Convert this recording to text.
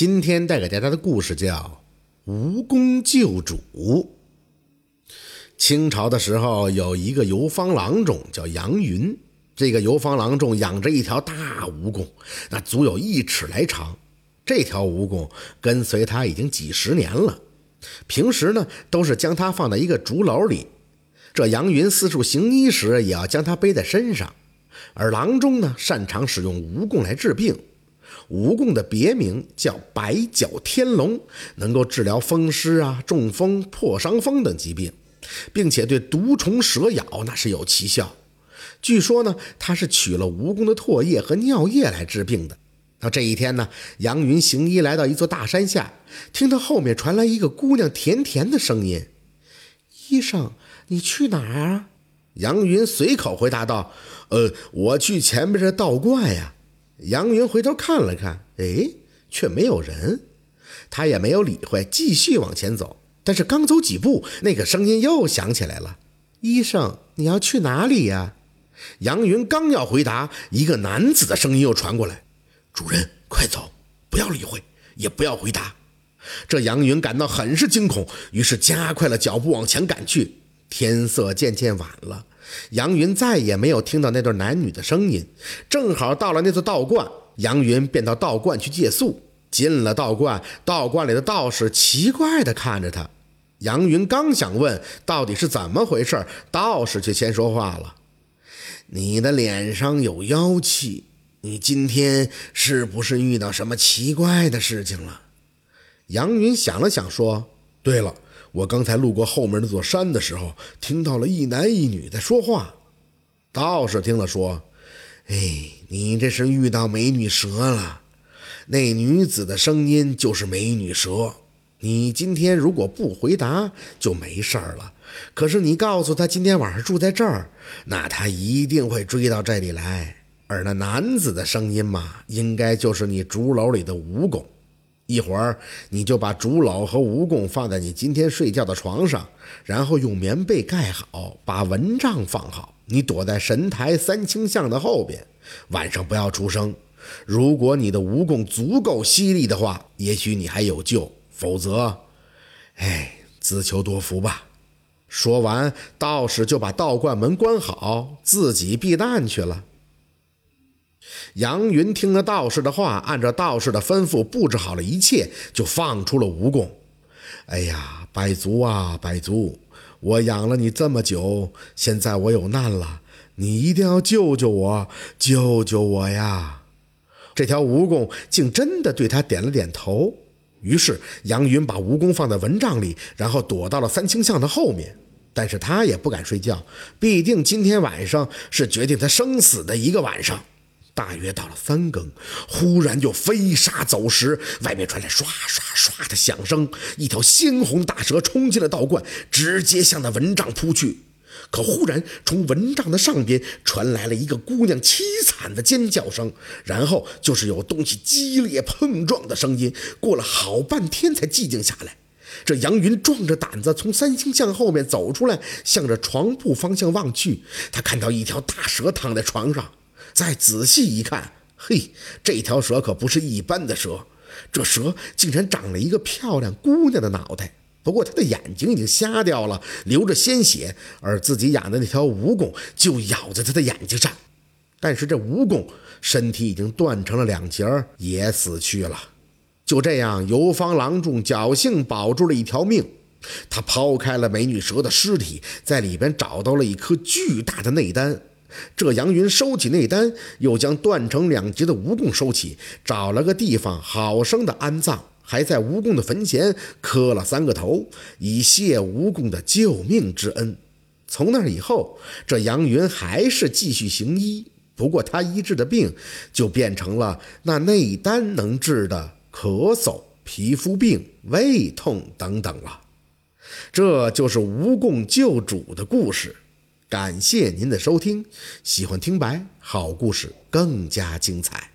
今天带给大家的故事叫《蜈蚣救主》。清朝的时候，有一个游方郎中叫杨云。这个游方郎中养着一条大蜈蚣，那足有一尺来长。这条蜈蚣跟随他已经几十年了，平时呢都是将它放在一个竹篓里。这杨云四处行医时，也要将它背在身上。而郎中呢，擅长使用蜈蚣来治病。蜈蚣的别名叫百脚天龙，能够治疗风湿啊、中风、破伤风等疾病，并且对毒虫蛇咬那是有奇效。据说呢，他是取了蜈蚣的唾液和尿液来治病的。那这一天呢，杨云行医来到一座大山下，听到后面传来一个姑娘甜甜的声音：“医生，你去哪儿啊？”杨云随口回答道：“呃，我去前面这道观呀。”杨云回头看了看，哎，却没有人。他也没有理会，继续往前走。但是刚走几步，那个声音又响起来了：“医生，你要去哪里呀？”杨云刚要回答，一个男子的声音又传过来：“主人，快走，不要理会，也不要回答。”这杨云感到很是惊恐，于是加快了脚步往前赶去。天色渐渐晚了。杨云再也没有听到那对男女的声音。正好到了那座道观，杨云便到道观去借宿。进了道观，道观里的道士奇怪地看着他。杨云刚想问到底是怎么回事，道士却先说话了：“你的脸上有妖气，你今天是不是遇到什么奇怪的事情了？”杨云想了想，说：“对了。”我刚才路过后面那座山的时候，听到了一男一女在说话。道士听了说：“哎，你这是遇到美女蛇了。那女子的声音就是美女蛇。你今天如果不回答，就没事儿了。可是你告诉他今天晚上住在这儿，那他一定会追到这里来。而那男子的声音嘛，应该就是你竹篓里的蜈蚣。”一会儿，你就把竹篓和蜈蚣放在你今天睡觉的床上，然后用棉被盖好，把蚊帐放好。你躲在神台三清像的后边，晚上不要出声。如果你的蜈蚣足够犀利的话，也许你还有救；否则，哎，自求多福吧。说完，道士就把道观门关好，自己避难去了。杨云听了道士的话，按照道士的吩咐布置好了一切，就放出了蜈蚣。哎呀，百足啊，百足！我养了你这么久，现在我有难了，你一定要救救我，救救我呀！这条蜈蚣竟真的对他点了点头。于是杨云把蜈蚣放在蚊帐里，然后躲到了三清像的后面。但是他也不敢睡觉，必定今天晚上是决定他生死的一个晚上。大约到了三更，忽然就飞沙走石，外面传来唰唰唰的响声。一条鲜红大蛇冲进了道观，直接向那蚊帐扑去。可忽然从蚊帐的上边传来了一个姑娘凄惨的尖叫声，然后就是有东西激烈碰撞的声音。过了好半天才寂静下来。这杨云壮着胆子从三星巷后面走出来，向着床铺方向望去，他看到一条大蛇躺在床上。再仔细一看，嘿，这条蛇可不是一般的蛇，这蛇竟然长了一个漂亮姑娘的脑袋。不过它的眼睛已经瞎掉了，流着鲜血，而自己养的那条蜈蚣就咬在它的眼睛上。但是这蜈蚣身体已经断成了两截，也死去了。就这样，游方郎中侥幸保住了一条命。他抛开了美女蛇的尸体，在里边找到了一颗巨大的内丹。这杨云收起内丹，又将断成两截的蜈蚣收起，找了个地方好生的安葬，还在蜈蚣的坟前磕了三个头，以谢蜈蚣的救命之恩。从那以后，这杨云还是继续行医，不过他医治的病就变成了那内丹能治的咳嗽、皮肤病、胃痛等等了。这就是蜈蚣救主的故事。感谢您的收听，喜欢听白好故事更加精彩。